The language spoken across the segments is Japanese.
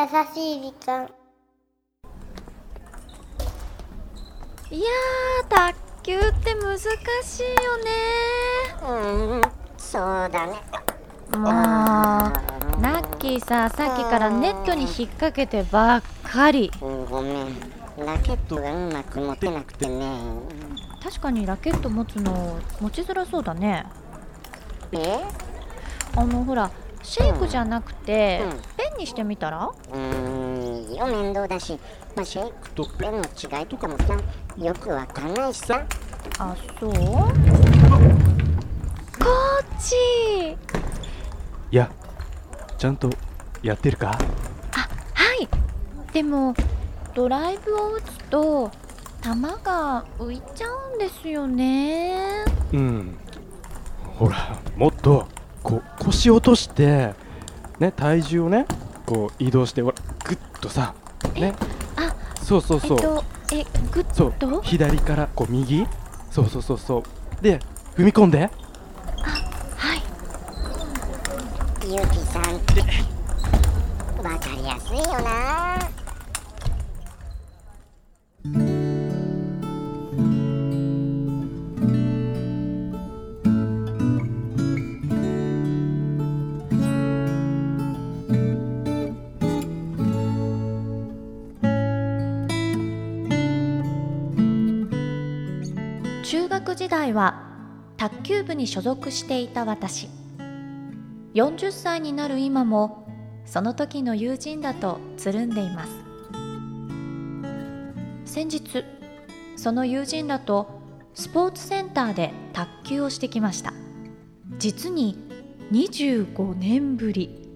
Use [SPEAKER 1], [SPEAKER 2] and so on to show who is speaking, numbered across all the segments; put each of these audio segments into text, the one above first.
[SPEAKER 1] 優しい時間。
[SPEAKER 2] いやー卓球って難しいよね。
[SPEAKER 3] うんそうだね。
[SPEAKER 2] もうラッキーささっきからネットに引っ掛けてばっかり。
[SPEAKER 3] うんごめん。ラケットがうまく持てなくてね。
[SPEAKER 2] 確かにラケット持つの持ちづらそうだね。
[SPEAKER 3] え？
[SPEAKER 2] あのほらシェイクじゃなくて、
[SPEAKER 3] うん。
[SPEAKER 2] ペンにしてみたら？
[SPEAKER 3] うーん。いいよ面倒だし、まあ、シェイクとペンの違いとかもさよくわかんないしさ。
[SPEAKER 2] あそう。コーチ
[SPEAKER 4] いやちゃんとやってるか？
[SPEAKER 2] はい。でもドライブを打つと球が浮いちゃうんですよね。
[SPEAKER 4] うん。ほらもっとこう腰落としてね体重をねこう移動してほらグッとさね。
[SPEAKER 2] あ
[SPEAKER 4] そうそうそう、
[SPEAKER 2] えっとえグッ
[SPEAKER 4] そう。
[SPEAKER 2] と
[SPEAKER 4] 左からこう右。そうそうそうそう。で踏み込んで。
[SPEAKER 2] はい。
[SPEAKER 3] ゆきさん。ってわかりやすいよな
[SPEAKER 2] 学時代は卓球部に所属していた私。40歳になる今もその時の友人だとつるんでいます。先日その友人らとスポーツセンターで卓球をしてきました。実に25年ぶり。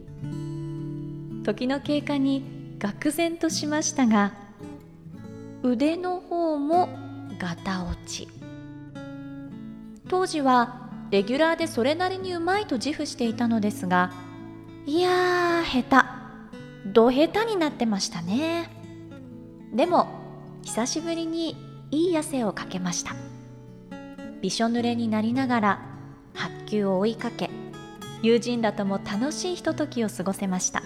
[SPEAKER 2] 時の経過に愕然としましたが腕の方もガタ落ち。当時はレギュラーでそれなりにうまいと自負していたのですがいやー下手。ど下手になってましたね。でも久しぶりにいい汗をかけました。びしょ濡れになりながら白球を追いかけ友人らとも楽しいひとときを過ごせました。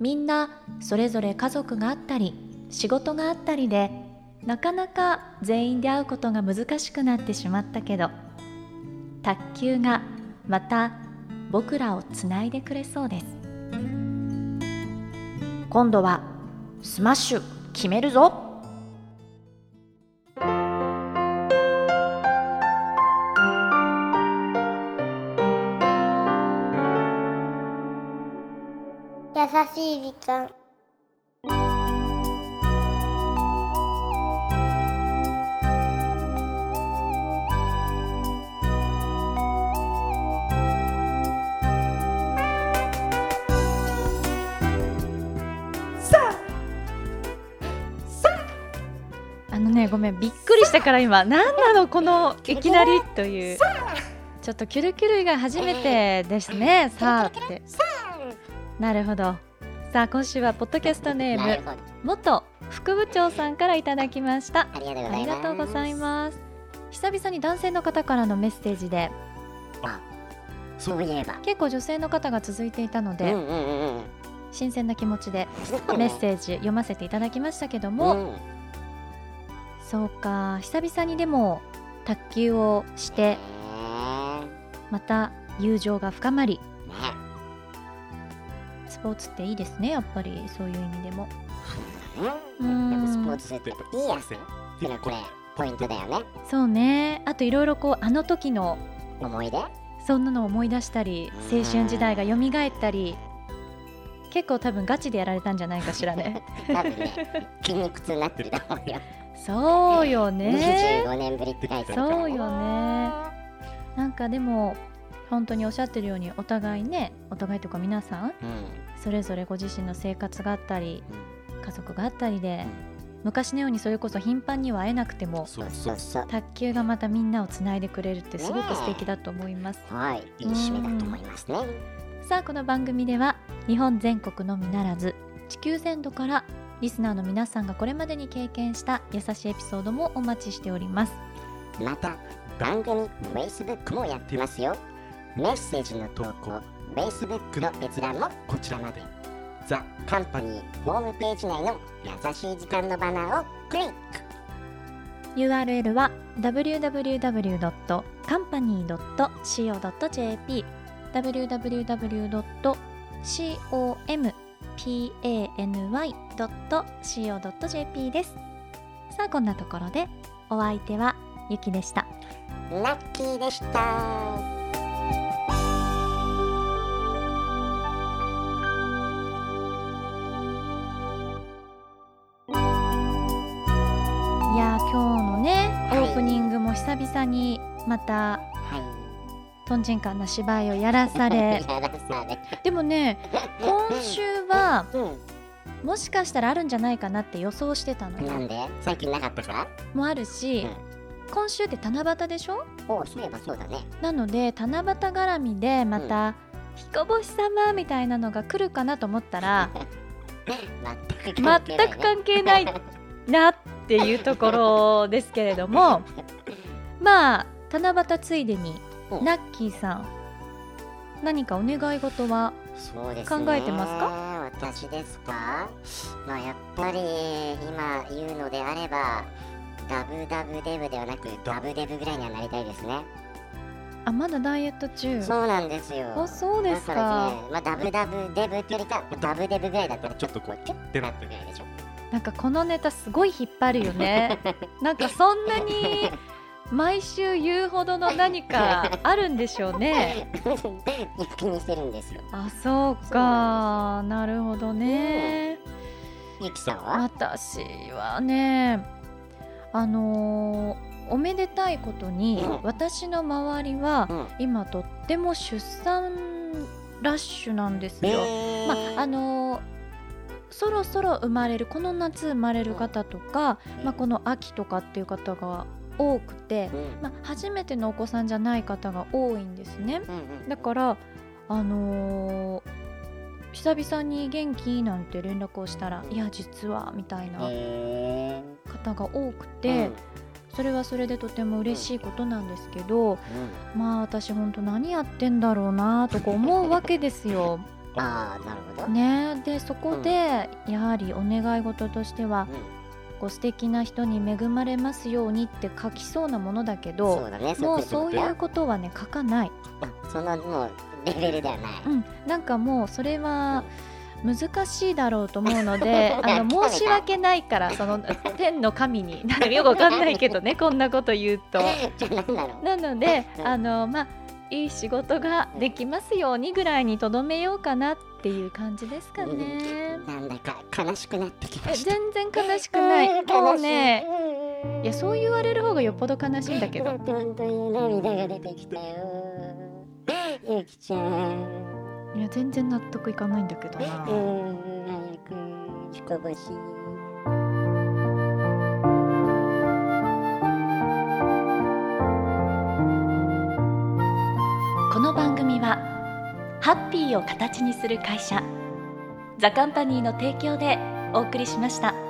[SPEAKER 2] みんなそれぞれ家族があったり仕事があったりでなかなか全員で会うことが難しくなってしまったけど卓球がまた僕らをつないでくれそうです。今度はスマッシュ決めるぞ。
[SPEAKER 1] 優しい時間。
[SPEAKER 2] ごめんびっくりしたから今何なのこのいきなりという。ちょっとキュルキュル以外初めてですね。さあって。なるほど。さあ今週はポッドキャストネーム元副部長さんからいただきました。
[SPEAKER 3] ありがとうございます。
[SPEAKER 2] 久々に男性の方からのメッセージで。
[SPEAKER 3] そういえば。
[SPEAKER 2] 結構女性の方が続いていたので、
[SPEAKER 3] うんうんうん
[SPEAKER 2] 新鮮な気持ちで
[SPEAKER 3] うん
[SPEAKER 2] メッセージ読ませていただきましたけども、
[SPEAKER 3] うん
[SPEAKER 2] そうか。久々にでも卓球をして
[SPEAKER 3] へ
[SPEAKER 2] また友情が深まり。スポーツっていいですねやっぱり。そういう意味でも。
[SPEAKER 3] う
[SPEAKER 2] うん。
[SPEAKER 3] スポーツっていいやつこれこれポイントだよね。
[SPEAKER 2] そうね。あといろいろこうあの時の
[SPEAKER 3] 思い出？
[SPEAKER 2] そんなのを思い出したり青春時代が蘇ったり結構多分ガチでやられたんじゃないかしらね。
[SPEAKER 3] 多分ね筋肉痛になってると思うよ
[SPEAKER 2] そうよね。
[SPEAKER 3] 25年ぶりって書いてあるから。
[SPEAKER 2] そうよね。なんかでも本当におっしゃってるようにお互いねお互いというか皆さん
[SPEAKER 3] うん。
[SPEAKER 2] それぞれご自身の生活があったり家族があったりで
[SPEAKER 3] うん。
[SPEAKER 2] 昔のようにそれこそ頻繁には会えなくても
[SPEAKER 3] そうそうそう。
[SPEAKER 2] 卓球がまたみんなをつないでくれるってすごく素敵だと思います。
[SPEAKER 3] はい。いい締めだと思いますね。
[SPEAKER 2] さあこの番組では日本全国のみならず地球全土からリスナーの皆さんがこれまでに経験した優しいエピソードもお待ちしております。
[SPEAKER 3] また番組 Facebook もやってますよ。メッセージの投稿 Facebook の閲覧もこちらまで。ザ・カンパニーホームページ内の優しい時間のバナーをクリック。
[SPEAKER 2] URL は www.company.co.jp www.company.co.jp です。さあこんなところでお相手はゆきでした。
[SPEAKER 3] ラッキーでした。
[SPEAKER 2] いやー今日のねオ
[SPEAKER 3] はい。
[SPEAKER 2] ープニングも久々にまた
[SPEAKER 3] は
[SPEAKER 2] とんちんかんな芝居をやらさ
[SPEAKER 3] い
[SPEAKER 2] れ でもね今週は
[SPEAKER 3] うん。
[SPEAKER 2] もしかしたらあるんじゃないかなって予想してたのよ。
[SPEAKER 3] なんで？最近なかったから？
[SPEAKER 2] もあるし、今週って七夕でしょ？
[SPEAKER 3] おうそういえばそうだね。
[SPEAKER 2] なので七夕絡みでまた「彦星様」みたいなのが来るかなと思ったら
[SPEAKER 3] 全く関係ない、ね、
[SPEAKER 2] 全く関係ないなっていうところですけれども。まあ七夕ついでに
[SPEAKER 3] うん
[SPEAKER 2] ナッキーさん。何かお願い事は
[SPEAKER 3] そうですね。
[SPEAKER 2] 考えてますか？
[SPEAKER 3] 私ですか？まあやっぱり今言うのであればダブダブデブではなくダブ。デブぐらいにはなりたいですね。
[SPEAKER 2] あまだダイエット中？
[SPEAKER 3] そうなんですよ。
[SPEAKER 2] あそうです
[SPEAKER 3] だかまあ、ダブダブデブってよりかダブデブぐらいだったらちょっとこうキュッてなってぐらいでしょ。
[SPEAKER 2] なんかこのネタすごい引っ張るよね。なんかそんなに毎週言うほどの何かあるんでしょうね。
[SPEAKER 3] 気にしてるんですよ。
[SPEAKER 2] あそうか。なるほどね。
[SPEAKER 3] ゆきさんは？
[SPEAKER 2] 私はねあのーおめでたいことに
[SPEAKER 3] うん。
[SPEAKER 2] 私の周りは
[SPEAKER 3] うん。
[SPEAKER 2] 今とっても出産ラッシュなんですよ。
[SPEAKER 3] え
[SPEAKER 2] まああのーそろそろ生まれるこの夏生まれる方とか、まあ、この秋とかっていう方が多くて、
[SPEAKER 3] うん。
[SPEAKER 2] まあ、初めてのお子さんじゃない方が多いんですね。
[SPEAKER 3] うんうん。
[SPEAKER 2] だからあのー久々に元気なんて連絡をしたら「いや実は」みたいな
[SPEAKER 3] へ
[SPEAKER 2] 方が多く
[SPEAKER 3] ー
[SPEAKER 2] て、それはそれでとても嬉しいことなんですけど、
[SPEAKER 3] うん。
[SPEAKER 2] まあ私本当何やってんだろうなとか思うわけですよ。
[SPEAKER 3] ああなるほど、
[SPEAKER 2] ね、でそこでやはりお願い事としては
[SPEAKER 3] うん
[SPEAKER 2] こう素敵な人に恵まれますようにって書きそうなものだけ
[SPEAKER 3] そ
[SPEAKER 2] ど
[SPEAKER 3] うだね
[SPEAKER 2] もうそういう
[SPEAKER 3] こ
[SPEAKER 2] ことはね書かない。
[SPEAKER 3] そのもうレベルではない、
[SPEAKER 2] うん、なんかもうそれは難しいだろうと思うので あの申し訳ないからその天の神になんかよく わかんないけどねこんなこと言うと。なの？で
[SPEAKER 3] うん。
[SPEAKER 2] あのまあいい仕事ができますようにぐらいにとどめようかなっていう感じですかね。
[SPEAKER 3] なんだか悲しくなってきま
[SPEAKER 2] え
[SPEAKER 3] した
[SPEAKER 2] 全然悲しくない。
[SPEAKER 3] うん
[SPEAKER 2] もうね
[SPEAKER 3] い
[SPEAKER 2] いやそう言われる方がよっぽど悲しいんだけど。
[SPEAKER 3] 本当に涙が出てきたよゆきちゃん
[SPEAKER 2] いや全然納得いかないんだけどな。
[SPEAKER 3] うん早く彦星
[SPEAKER 2] この番組はハッピーを形にする会社ザカンパニーの提供でお送りしました。